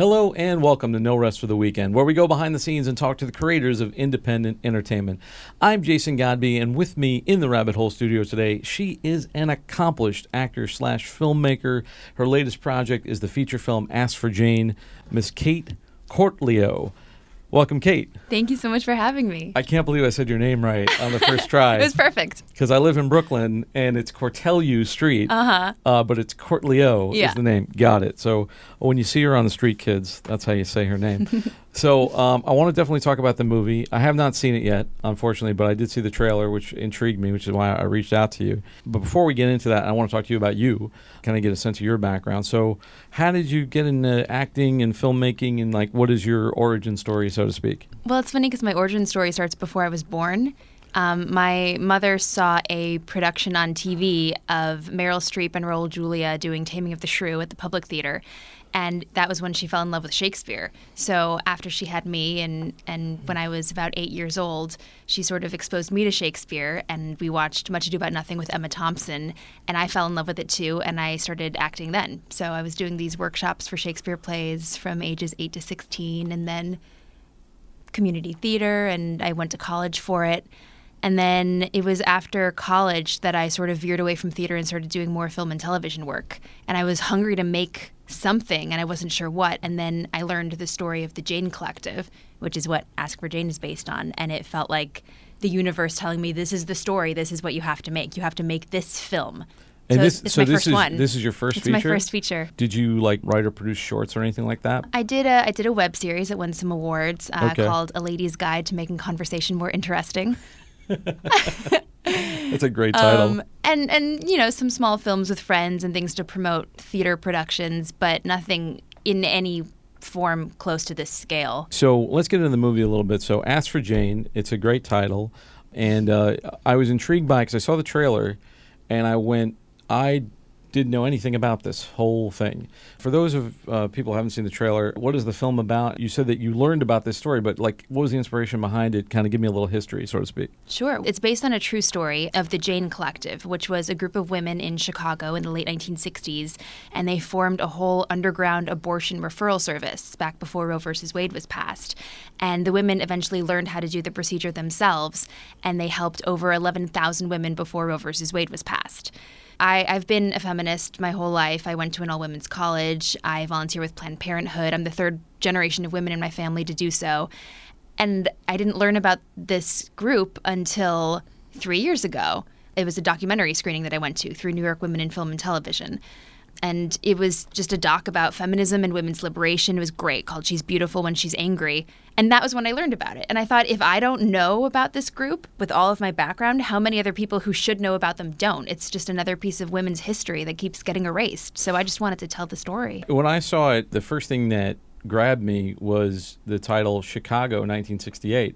Hello and welcome to No Rest for the Weekend, where we go behind the scenes and talk to the creators of independent entertainment. I'm Jason Godbey, and with me in the Rabbit Hole studio today, she is an accomplished actor slash filmmaker. Her latest project is the feature film Ask for Jane, Miss Cait Cortelyou. Welcome, Cait. Thank you so much for having me. I can't believe I said your name right on the first try. it was perfect. Because I live in Brooklyn and it's Cortelyou Street. Uh-huh. Uh, but it's Courtleo Yeah. is the name. Got it. So when you see her on the street, kids, that's how you say her name. so um, I want to definitely talk about the movie. I have not seen it yet, unfortunately, but I did see the trailer, which intrigued me, which is why I reached out to you. But before we get into that, I want to talk to you about you, kind of get a sense of your background. So how did you get into acting and filmmaking, and like what is your origin story, so to speak? Well, it's funny because my origin story starts before I was born. Um, my mother saw a production on TV of Meryl Streep and Raul Julia doing Taming of the Shrew at the Public Theater. And that was when she fell in love with Shakespeare. So after she had me, and, and when I was about eight years old, she sort of exposed me to Shakespeare. And we watched Much Ado About Nothing with Emma Thompson. And I fell in love with it too. And I started acting then. So I was doing these workshops for Shakespeare plays from ages 8 to 16. And then community theater and I went to college for it. And then it was after college that I sort of veered away from theater and started doing more film and television work. And I was hungry to make something and I wasn't sure what. And then I learned the story of the Jane Collective, which is what Ask for Jane is based on. And it felt like the universe telling me this is the story, this is what you have to make. You have to make this film. And so this, it's so my this first is one. this is your first it's feature. my first feature. Did you like write or produce shorts or anything like that? I did a I did a web series that won some awards uh, Okay. called A Lady's Guide to Making Conversation More Interesting. That's a great title. Um, and and you know some small films with friends and things to promote theater productions, but nothing in any form close to this scale. So let's get into the movie a little bit. So, Ask for Jane, it's a great title. And uh, I was intrigued by it because I saw the trailer and I went, I didn't know anything about this whole thing. For those of uh, people who haven't seen the trailer, what is the film about? You said that you learned about this story, but like, what was the inspiration behind it? Kind of give me a little history, so to speak. Sure. It's based on a true story of the Jane Collective, which was a group of women in Chicago in the late 1960s, and they formed a whole underground abortion referral service back before Roe versus Wade was passed. And the women eventually learned how to do the procedure themselves, and they helped over 11,000 women before Roe versus Wade was passed. I, I've been a feminist my whole life. I went to an all women's college. I volunteer with Planned Parenthood. I'm the third generation of women in my family to do so. And I didn't learn about this group until three years ago. It was a documentary screening that I went to through New York Women in Film and Television. And it was just a doc about feminism and women's liberation. It was great, called She's Beautiful When She's Angry. And that was when I learned about it. And I thought, if I don't know about this group with all of my background, how many other people who should know about them don't? It's just another piece of women's history that keeps getting erased. So I just wanted to tell the story. When I saw it, the first thing that grabbed me was the title Chicago 1968.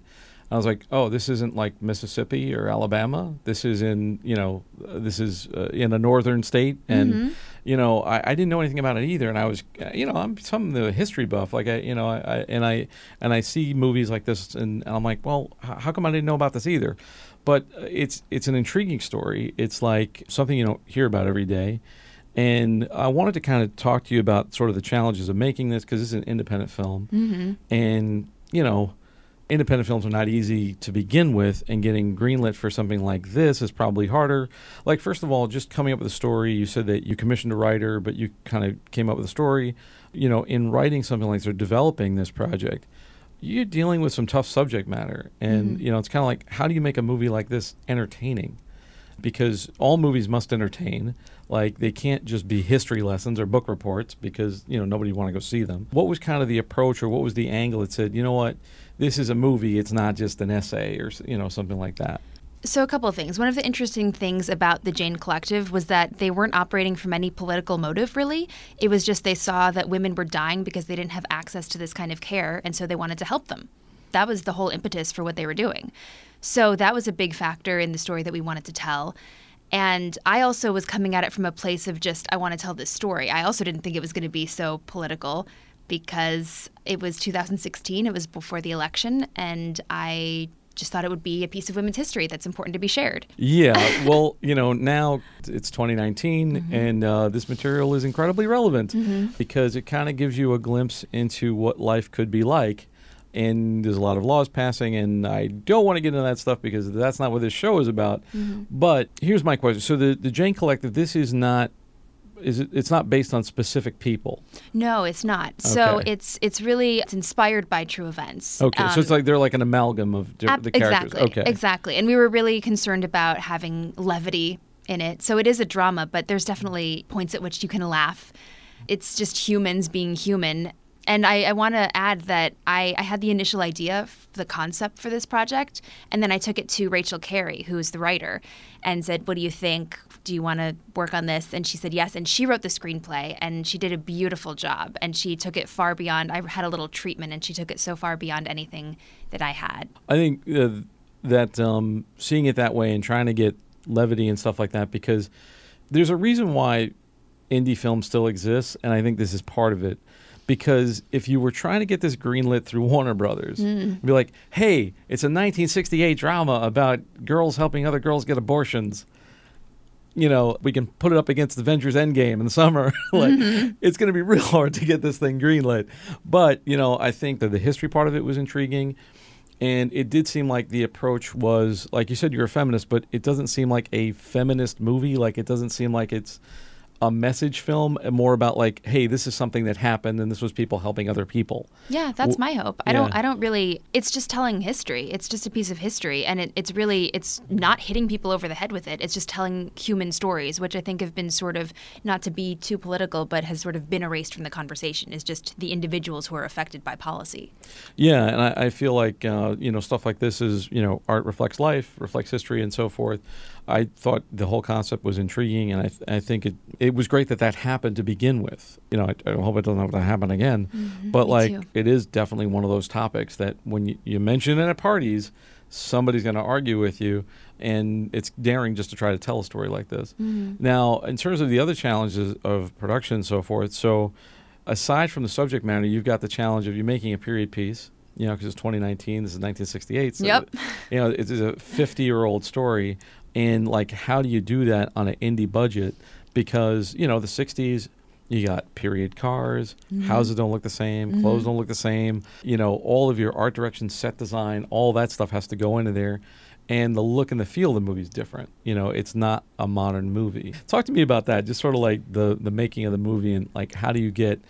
I was like, oh, this isn't like Mississippi or Alabama. This is in, you know, this is uh, in a northern state. And, you know, I, I didn't know anything about it either. And I was, uh, you know, I'm some of the history buff. Like, I, you know, I, I, and I and I see movies like this and, and I'm like, well, h- how come I didn't know about this either? But uh, it's it's an intriguing story. It's like something you don't hear about every day. And I wanted to kind of talk to you about sort of the challenges of making this because it's an independent film. Mm-hmm. And, you know, independent films are not easy to begin with, and getting greenlit for something like this is probably harder. Like, first of all, just coming up with a story, you said that you commissioned a writer, but you kind of came up with a story. You know, in writing something like this or developing this project, you're dealing with some tough subject matter. And, Mhm. you know, it's kind of like, how do you make a movie like this entertaining? because all movies must entertain. Like they can't just be history lessons or book reports because you know nobody want to go see them. What was kind of the approach or what was the angle that said, you know what, this is a movie. It's not just an essay or you know something like that. So, a couple of things. One of the interesting things about the Jane Collective was that they weren't operating from any political motive, really. It was just they saw that women were dying because they didn't have access to this kind of care, and so they wanted to help them. That was the whole impetus for what they were doing. So, that was a big factor in the story that we wanted to tell. And I also was coming at it from a place of just, I want to tell this story. I also didn't think it was going to be so political because it was 2016, it was before the election, and I just thought it would be a piece of women's history that's important to be shared. Yeah, well, you know, now it's 2019, mm-hmm. and uh, this material is incredibly relevant mm-hmm. because it kind of gives you a glimpse into what life could be like. And there's a lot of laws passing, and I don't want to get into that stuff because that's not what this show is about. Mm-hmm. But here's my question: So the the Jane Collective, this is not is it, it's not based on specific people. No, it's not. Okay. So it's it's really it's inspired by true events. Okay, um, so it's um, like they're like an amalgam of di- ab- the characters. Exactly. Okay, exactly. And we were really concerned about having levity in it. So it is a drama, but there's definitely points at which you can laugh. It's just humans being human. And I, I want to add that I, I, had the initial idea, the concept for this project, and then I took it to Rachel Carey, who's the writer, and said, What do you think? do you want to work on this? And she said yes. And she wrote the screenplay and she did a beautiful job. And she took it far beyond, I had a little treatment and she took it so far beyond anything that I had. I think uh, that um, seeing it that way and trying to get levity and stuff like that, because there's a reason why indie film still exists. And I think this is part of it because if you were trying to get this greenlit through Warner Brothers, mm. be like, "Hey, it's a 1968 drama about girls helping other girls get abortions." you know, we can put it up against Avengers Endgame in the summer. like, mm-hmm. it's going to be real hard to get this thing greenlit. But, you know, I think that the history part of it was intriguing. And it did seem like the approach was, like you said, you're a feminist, but it doesn't seem like a feminist movie. Like, it doesn't seem like it's a message film more about like hey this is something that happened and this was people helping other people. Yeah that's my hope. I yeah. don't i don't really it's just telling history. It's just a piece of history and it, it's really it's not hitting people over the head with it. It's just telling human stories which i think have been sort of not to be too political but has sort of been erased from the conversation is just the individuals who are affected by policy. Yeah and i, I feel like uh, you know stuff like this is you know art reflects life reflects history and so forth I thought the whole concept was intriguing, and I, th- I think it, it was great that that happened to begin with. You know, I, I hope it doesn't have to happen again. Mm-hmm, but like, too. it is definitely one of those topics that when you, you mention it at parties, somebody's going to argue with you, and it's daring just to try to tell a story like this. Mm-hmm. Now, in terms of the other challenges of production and so forth, so aside from the subject matter, you've got the challenge of you making a period piece you know, because it's 2019. This is 1968. So yep. you know, it's a 50 year old story and like how do you do that on an indie budget because you know the 60s you got period cars mm-hmm. houses don't look the same mm-hmm. clothes don't look the same you know all of your art direction set design all that stuff has to go into there and the look and the feel of the movie is different you know it's not a modern movie talk to me about that just sort of like the the making of the movie and like how do you get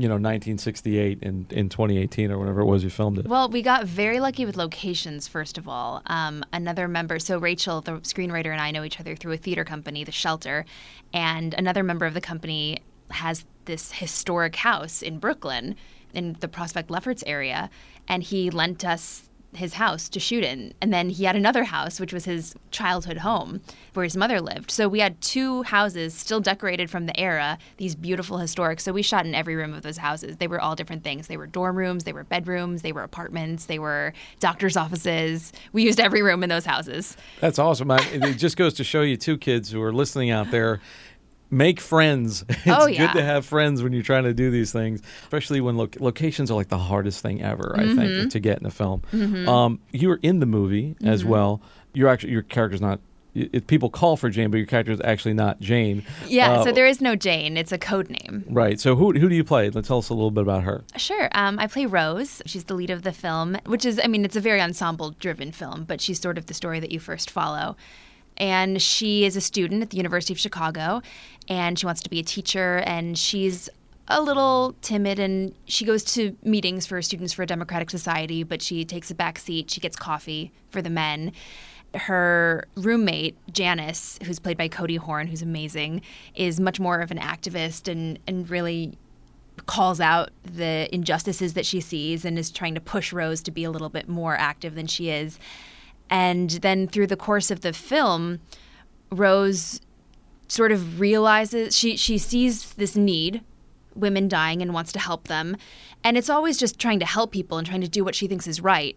you know 1968 in in 2018 or whatever it was you filmed it. Well we got very lucky with locations first of all. Um, another member so rachel the screenwriter and i know each other through a theater company the shelter and another member of the company has this historic house in brooklyn in the prospect lefferts area and he lent us his house to shoot in. And then he had another house, which was his childhood home where his mother lived. So we had two houses still decorated from the era, these beautiful historic. So we shot in every room of those houses. They were all different things. They were dorm rooms, they were bedrooms, they were apartments, they were doctor's offices. We used every room in those houses. That's awesome. I, it just goes to show you, two kids who are listening out there make friends. It's oh, yeah. good to have friends when you're trying to do these things, especially when lo- locations are like the hardest thing ever. Mm-hmm. I think to get in a film. Mm-hmm. Um, you were in the movie mm-hmm. as well. You're actually your character's not. It, people call for Jane, but your character is actually not Jane. Yeah, uh, so there is no Jane. It's a code name. Right. So who who do you play? Let's tell us a little bit about her. Sure. Um, I play Rose. She's the lead of the film, which is, I mean, it's a very ensemble-driven film, but she's sort of the story that you first follow and she is a student at the University of Chicago and she wants to be a teacher and she's a little timid and she goes to meetings for Students for a Democratic Society, but she takes a back seat. She gets coffee for the men. Her roommate, Janice, who's played by Cody Horn, who's amazing, is much more of an activist and, and really calls out the injustices that she sees and is trying to push Rose to be a little bit more active than she is. And then through the course of the film, Rose sort of realizes she she sees this need women dying and wants to help them. And it's always just trying to help people and trying to do what she thinks is right.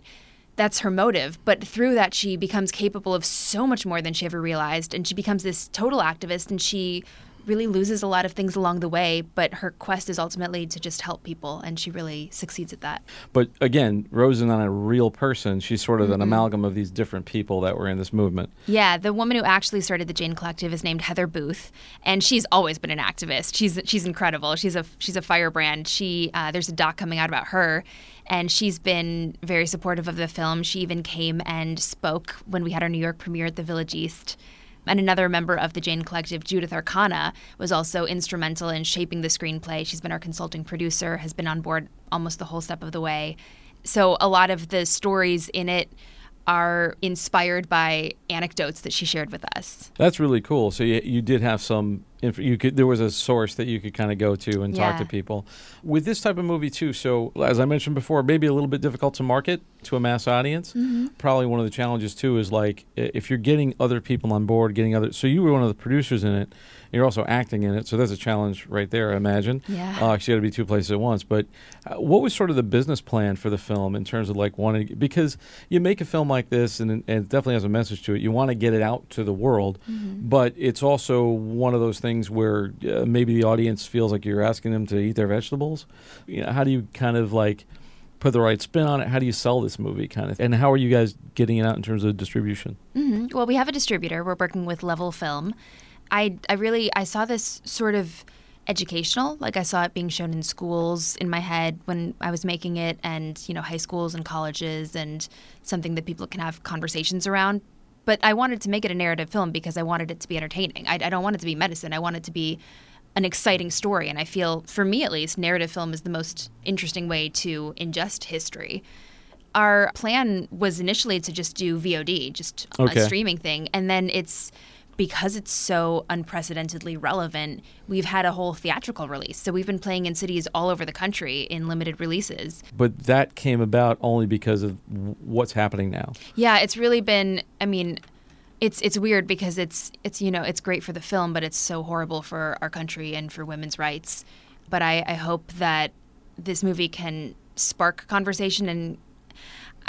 That's her motive. But through that she becomes capable of so much more than she ever realized. And she becomes this total activist and she really loses a lot of things along the way, but her quest is ultimately to just help people, and she really succeeds at that. But again, Rose is not a real person. She's sort of mm-hmm. an amalgam of these different people that were in this movement. Yeah, the woman who actually started the Jane Collective is named Heather Booth, and she's always been an activist. She's she's incredible. She's a she's a firebrand. She uh, there's a doc coming out about her, and she's been very supportive of the film. She even came and spoke when we had our New York premiere at the Village East. And another member of the Jane Collective, Judith Arcana, was also instrumental in shaping the screenplay. She's been our consulting producer, has been on board almost the whole step of the way. So a lot of the stories in it are inspired by anecdotes that she shared with us. That's really cool. So you, you did have some you could there was a source that you could kind of go to and yeah. talk to people with this type of movie too so as i mentioned before maybe a little bit difficult to market to a mass audience mm-hmm. probably one of the challenges too is like if you're getting other people on board getting other so you were one of the producers in it you're also acting in it, so that's a challenge right there. I imagine. Yeah. Uh, you got to be two places at once. But uh, what was sort of the business plan for the film in terms of like wanting because you make a film like this and, and it definitely has a message to it. You want to get it out to the world, mm-hmm. but it's also one of those things where uh, maybe the audience feels like you're asking them to eat their vegetables. You know, how do you kind of like put the right spin on it? How do you sell this movie, kind of? And how are you guys getting it out in terms of distribution? Mm-hmm. Well, we have a distributor. We're working with Level Film, I I really I saw this sort of educational like i saw it being shown in schools in my head when i was making it and you know high schools and colleges and something that people can have conversations around but i wanted to make it a narrative film because i wanted it to be entertaining. I, I don't want it to be medicine. I want it to be an exciting story. And i feel for me at least narrative film is the most interesting way to ingest history. Our plan was initially to just do vod just okay. a streaming thing. And then it's because it's so unprecedentedly relevant, we've had a whole theatrical release. So we've been playing in cities all over the country in limited releases. But that came about only because of what's happening now. Yeah, it's really been. I mean, it's it's weird because it's it's you know it's great for the film, but it's so horrible for our country and for women's rights. But I, I hope that this movie can spark conversation and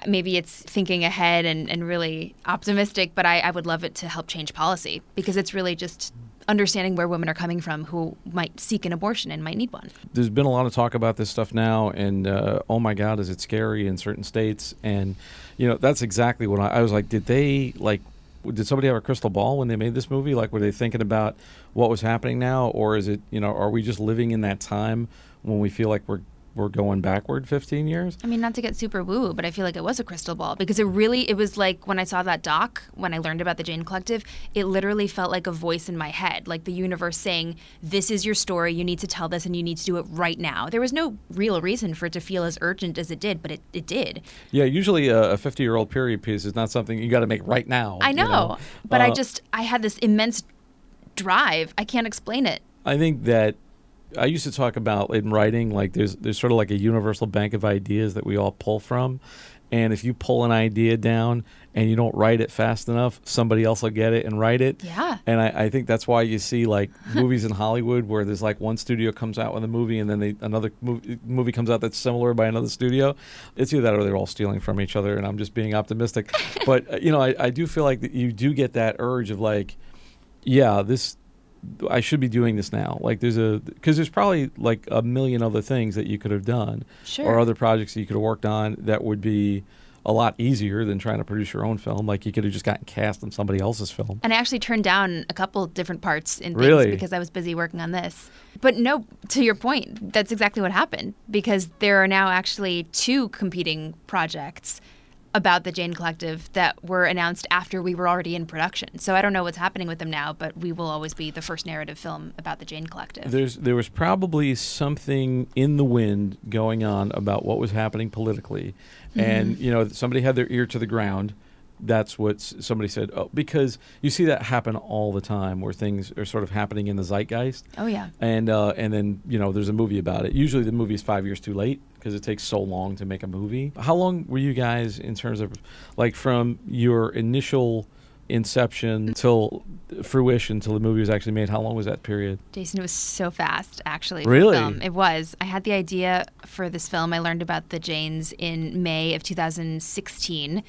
maybe it's thinking ahead and, and really optimistic, but I, I would love it to help change policy because it's really just understanding where women are coming from who might seek an abortion and might need one. There's been a lot of talk about this stuff now, and uh, oh my God, is it scary in certain states? And you know, that's exactly what I, I was like. Did they like? Did somebody have a crystal ball when they made this movie? Like, were they thinking about what was happening now, or is it you know, are we just living in that time when we feel like we're we're going backward 15 years. I mean, not to get super woo, but I feel like it was a crystal ball because it really it was like when I saw that doc, when I learned about the Jane Collective, it literally felt like a voice in my head, like the universe saying, "This is your story. You need to tell this, and you need to do it right now." There was no real reason for it to feel as urgent as it did, but it, it did. Yeah, usually a 50 year old period piece is not something you got to make right now. I know, you know? but uh, I just I had this immense drive. I can't explain it. I think that I used to talk about in writing like there's there's sort of like a universal bank of ideas that we all pull from, and if you pull an idea down and you don't write it fast enough, somebody else will get it and write it. Yeah. And I, I think that's why you see like movies in Hollywood where there's like one studio comes out with a movie and then they, another movie, movie comes out that's similar by another studio. It's either that or they're all stealing from each other. And I'm just being optimistic. but uh, you know, I, I do feel like you do get that urge of like, yeah, this I should be doing this now. Like there's a because there's probably like a million other things that you could have done, sure. or other projects that you could have worked on that would be a lot easier than trying to produce your own film. Like you could have just gotten cast in somebody else's film. And I actually turned down a couple different parts in things really? because I was busy working on this. But no, to your point, that's exactly what happened because there are now actually two competing projects about the Jane Collective that were announced after we were already in production. So I don't know what's happening with them now, but we will always be the first narrative film about the Jane Collective. There's there was probably something in the wind going on about what was happening politically, mm-hmm. and you know somebody had their ear to the ground. That's what somebody said. Oh, because you see that happen all the time, where things are sort of happening in the zeitgeist. Oh yeah. And uh, and then you know there's a movie about it. Usually the movie is five years too late because it takes so long to make a movie. How long were you guys in terms of like from your initial inception till fruition till the movie was actually made? How long was that period? Jason, it was so fast actually. Really? It was. I had the idea for this film. I learned about the Janes in May of 2016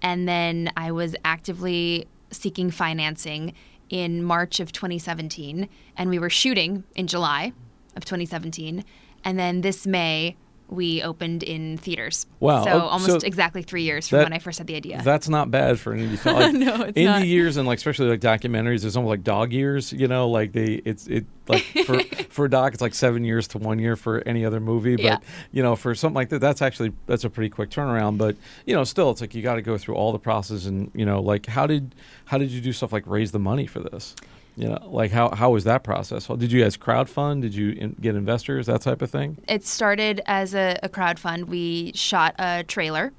and then I was actively seeking financing in March of 2017, and we were shooting in July of 2017. And then this May, we opened in theaters. Wow. So Oh, almost so exactly three years from that- when I first had the idea. That's not bad for an indie film. Like, No, it's indie not. years and like especially like documentaries, it's almost like dog years. You know, like they it's it like for for a doc, it's like seven years to one year for any other movie. But Yeah. you know, for something like that, that's actually that's a pretty quick turnaround. But you know, still, it's like you got to go through all the process and you know, like how did how did you do stuff like raise the money for this? You know, like how how was that process? Did you guys crowdfund? Did you in, get investors? That type of thing. it started as a, a crowdfund. We shot a trailer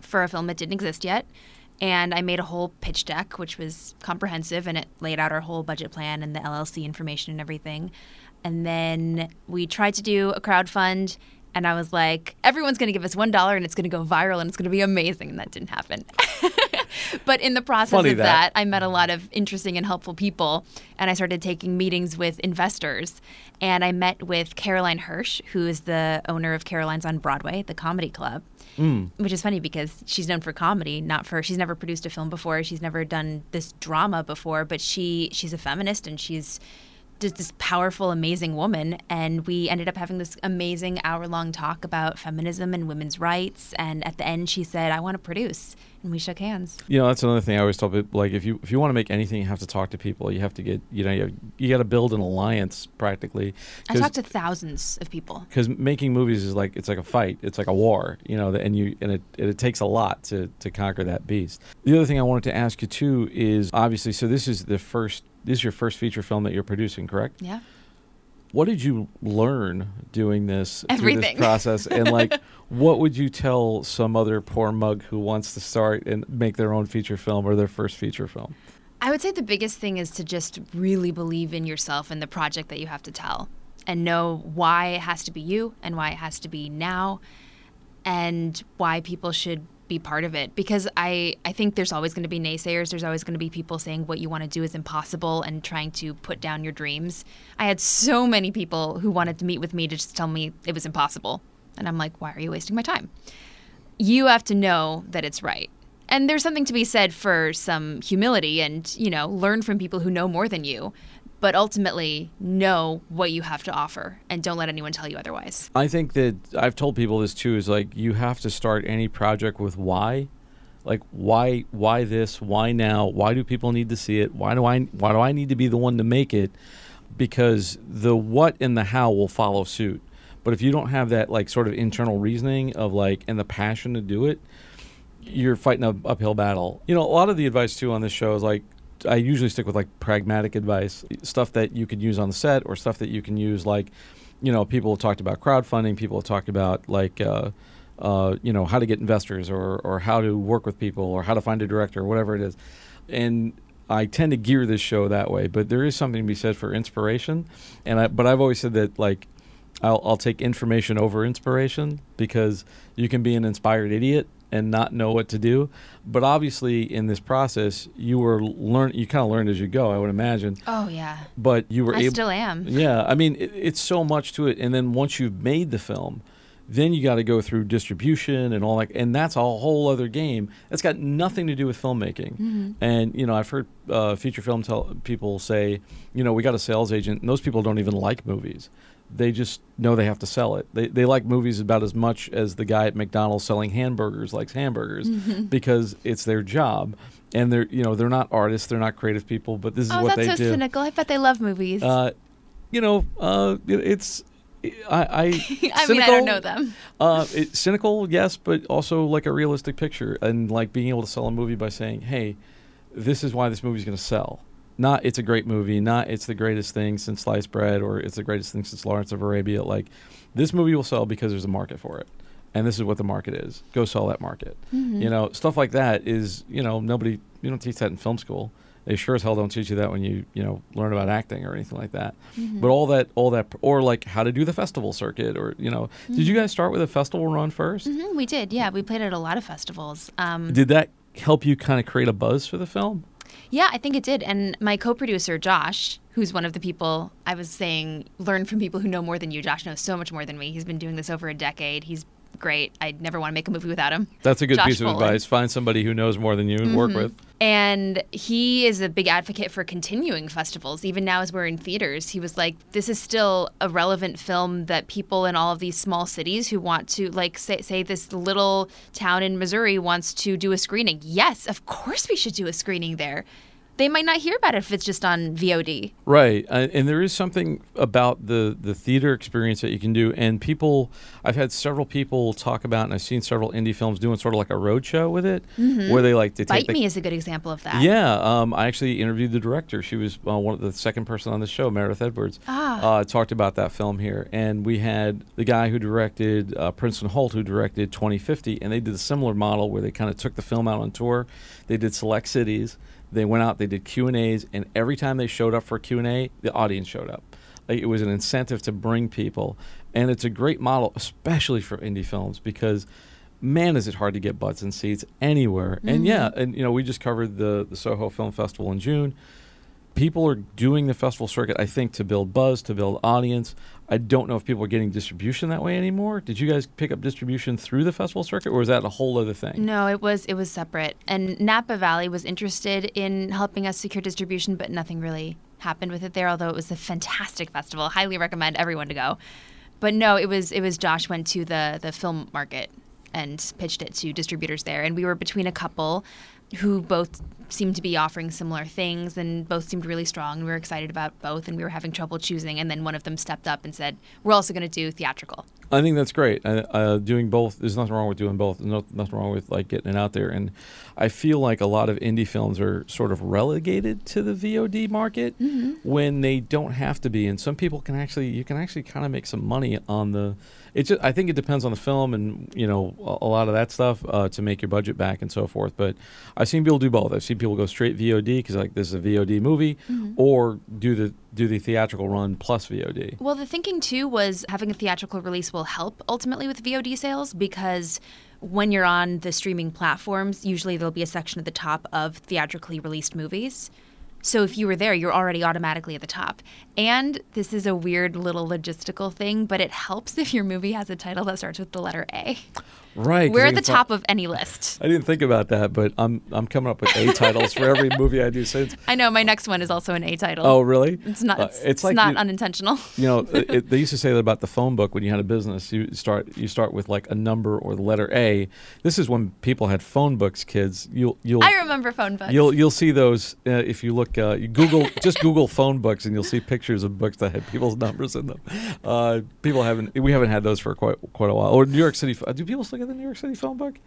for a film that didn't exist yet. And I made a whole pitch deck, which was comprehensive, and it laid out our whole budget plan and the LLC information and everything. And then we tried to do a crowdfund, and I was like, everyone's going to give us $1 and it's going to go viral and it's going to be amazing. And that didn't happen. but in the process Funny of that. that, I met a lot of interesting and helpful people, and I started taking meetings with investors. And I met with Caroline Hirsch, who is the owner of Caroline's on Broadway, the comedy club. Mm. Which is funny because she's known for comedy, not for she's never produced a film before. She's never done this drama before, but she she's a feminist and she's just this powerful, amazing woman. And we ended up having this amazing hour long talk about feminism and women's rights. And at the end, she said, "I want to produce," and we shook hands. You know, that's another thing I always tell people. Like, if you if you want to make anything, you have to talk to people. You have to get, you know, you, you got to build an alliance practically. I talked to thousands of people. because making movies is like it's like a fight. It's like a war. You know, and you and it and it takes a lot to to conquer that beast. The other thing I wanted to ask you too is obviously, so this is the first. This is your first feature film that you're producing, correct? Yeah. What did you learn doing this through Everything. this process? And like, what would you tell some other poor mug who wants to start and make their own feature film or their first feature film? I would say the biggest thing is to just really believe in yourself and the project that you have to tell and know why it has to be you and why it has to be now and why people should be part of it because I, I think there's always going to be naysayers. There's always going to be people saying what you want to do is impossible and trying to put down your dreams. I had so many people who wanted to meet with me to just tell me it was impossible. And i'm like why are you wasting my time? You have to know that it's right. And there's something to be said for some humility and, you know, learn from people who know more than you, but ultimately know what you have to offer and don't let anyone tell you otherwise. I think that I've told people this too is like you have to start any project with why. Like why why this? Why now? Why do people need to see it? Why do I why do I need to be the one to make it? Because the what and the how will follow suit. But if you don't have that like sort of internal reasoning of like and the passion to do it, you're fighting a uphill battle. You know, a lot of the advice too on this show is like I usually stick with like pragmatic advice, stuff that you could use on the set or stuff that you can use like, you know, people have talked about crowdfunding, people have talked about like uh, uh, you know, how to get investors or or how to work with people or how to find a director or whatever it is. And I tend to gear this show that way, but there is something to be said for inspiration. And I but I've always said that like I'll, I'll take information over inspiration because you can be an inspired idiot and not know what to do. But obviously, in this process, you were learn. You kind of learned as you go, I would imagine. Oh, yeah. But you were I able. still am. Yeah, I mean, it, it's so much to it. And then once you've made the film, then you got to go through distribution and all that, and that's a whole other game. That's got nothing to do with filmmaking. And you know, I've heard uh, feature film tell people say, you know, we got a sales agent, and those people don't even like movies. They just know they have to sell it. They they like movies about as much as the guy at McDonald's selling hamburgers likes hamburgers because it's their job. And they're you know they're not artists, they're not creative people, but this is Oh, what that's they so do. cynical. I bet they love movies. Uh, you know, uh, it- it's I. I, I mean, I don't know them. Uh, it, cynical, yes, but also like a realistic picture, and like being able to sell a movie by saying, "Hey, this is why this movie's going to sell." Not it's a great movie, not it's the greatest thing since sliced bread, or it's the greatest thing since Lawrence of Arabia. Like, this movie will sell because there's a market for it, and this is what the market is. Go sell that market. Mm-hmm. You know, stuff like that is you know nobody you don't teach that in film school. They sure as hell don't teach you that when you you know learn about acting or anything like that. Mm-hmm. But all that all that or like how to do the festival circuit or you know did you guys start with a festival run 1st hmm we did. Yeah, we played at a lot of festivals. Um, Did that help you kind of create a buzz for the film? Yeah, I think it did. And my co producer, Josh, who's one of the people I was saying, learn from people who know more than you. Josh knows so much more than me. He's been doing this over a decade. He's great. I'd never want to make a movie without him. That's a good Josh piece of advice. Find somebody who knows more than you and work Mhm. with. And he is a big advocate for continuing festivals, even now as we're in theaters. He was like, this is still a relevant film that people in all of these small cities who want to, like, say, say this little town in Missouri wants to do a screening. Yes, of course we should do a screening there they might not hear about it if it's just on VOD. Right, uh, and there is something about the the theater experience that you can do. And people, I've had several people talk about, and I've seen several indie films doing sort of like a road show with it, mm-hmm. where they like to Bite take Me is a good example of that. Yeah, um, I actually interviewed the director. She was uh, one of the second person on the show, Meredith Edwards. Ah. Uh, talked about that film here, and we had the guy who directed uh, Princeton Holt, who directed 2050, and they did a similar model where they kind of took the film out on tour. They did select cities they went out, they did Q and A's, and every time they showed up for Q and A, the audience showed up. Like, it was an incentive to bring people, and it's a great model, especially for indie films, because man, is it hard to get butts and seats anywhere. Mm-hmm. And yeah, and you know, we just covered the the Soho Film Festival in June people are doing the festival circuit, I think, to build buzz, to build audience. I don't know if people are getting distribution that way anymore. Did you guys pick up distribution through the festival circuit, or was that a whole other thing? No, it was it was separate. And Napa Valley was interested in helping us secure distribution, but nothing really happened with it there. Although it was a fantastic festival, highly recommend everyone to go. But no, it was it was Josh went to the the film market and pitched it to distributors there, and we were between a couple who both seemed to be offering similar things and both seemed really strong. And we were excited about both and we were having trouble choosing. And then one of them stepped up and said, We're also going to do theatrical. I think that's great. Uh, doing both, there's nothing wrong with doing both. There's no, nothing wrong with like getting it out there. And I feel like a lot of indie films are sort of relegated to the VOD market mm-hmm. when they don't have to be. And some people can actually, you can actually kind of make some money on the. It's just, I think it depends on the film and you know a, a lot of that stuff uh, to make your budget back and so forth. But I've seen people do both. I've seen people go straight VOD because like this is a VOD movie, mm-hmm. or do the do the theatrical run plus VOD. Well, the thinking too was having a theatrical release will help ultimately with VOD sales because when you're on the streaming platforms, usually there'll be a section at the top of theatrically released movies. So if you were there, you're already automatically at the top. And this is a weird little logistical thing, but it helps if your movie has a title that starts with the letter A. Right. We're at the top of any list. I didn't think about that, but I'm I'm coming up with A titles for every movie I do since. I know my next one is also an A title. Oh, really? It's not. It's, uh, it's like not you, unintentional. You know, it, they used to say that about the phone book when you had a business. You start you start with like a number or the letter A. This is when people had phone books. Kids, you'll you'll. I remember phone books. You'll you'll see those uh, if you look. Uh, you Google just Google phone books and you'll see pictures of books that had people's numbers in them. Uh, people haven't we haven't had those for quite quite a while. Or New York City. Do people still get the New York City phone book?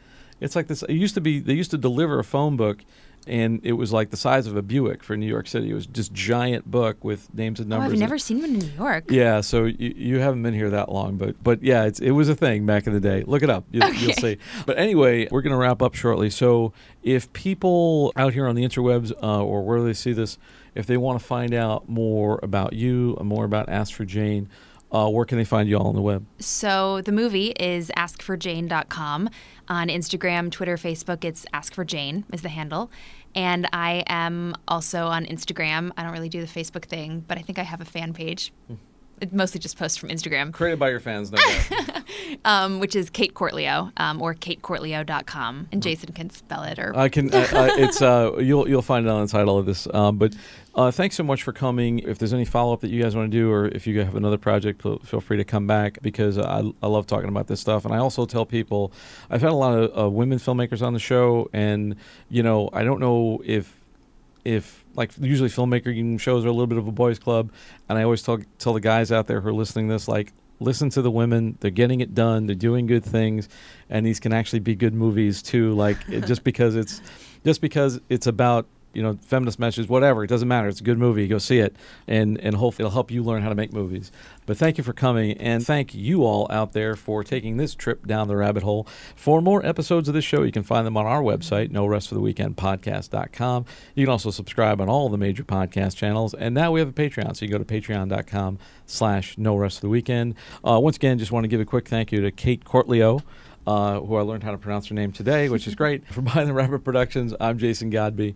It's like this. It used to be they used to deliver a phone book, and it was like the size of a Buick for New York City. It was just giant book with names and numbers. Oh, I've never seen one in New York. Yeah, so you, you haven't been here that long, but but yeah, it was a thing back in the day. Look it up, you, okay. you'll see. But anyway, we're gonna wrap up shortly. So if people out here on the interwebs uh, or where they see this, if they want to find out more about you, more about Ask for Jane. Uh, where can they find you all on the web? So the movie is askforjane.com. On Instagram, Twitter, Facebook, it's Ask for Jane is the handle. And I am also on Instagram. I don't really do the Facebook thing, but I think I have a fan page. Hmm. It mostly just posts from Instagram. Created by your fans, no doubt. um, which is Cait Cortelyou, um, or katecourtleo.com. And Jason can spell it. or I can. uh, it's uh, You'll, you'll find it on the title of this. Um, but uh, thanks so much for coming. If there's any follow up that you guys want to do, or if you have another project, feel free to come back because I, I love talking about this stuff. And I also tell people I've had a lot of uh, women filmmakers on the show, and you know I don't know if if like usually filmmaker shows are a little bit of a boys club, and I always tell tell the guys out there who are listening this like listen to the women they're getting it done they're doing good things and these can actually be good movies too like just because it's just because it's about you know, feminist messages, whatever. It doesn't matter. It's a good movie. Go see it, and and hopefully it'll help you learn how to make movies. But thank you for coming, and thank you all out there for taking this trip down the rabbit hole. For more episodes of this show, you can find them on our website, no rest for the weekend podcast.com. You can also subscribe on all the major podcast channels, and now we have a Patreon, so you go to patreon.com slash no rest for the weekend. Uh, once again, just want to give a quick thank you to Cait Cortelyou. Uh, who I learned how to pronounce her name today, which is great. For Behind the Rabbit Productions, I'm Jason Godbey.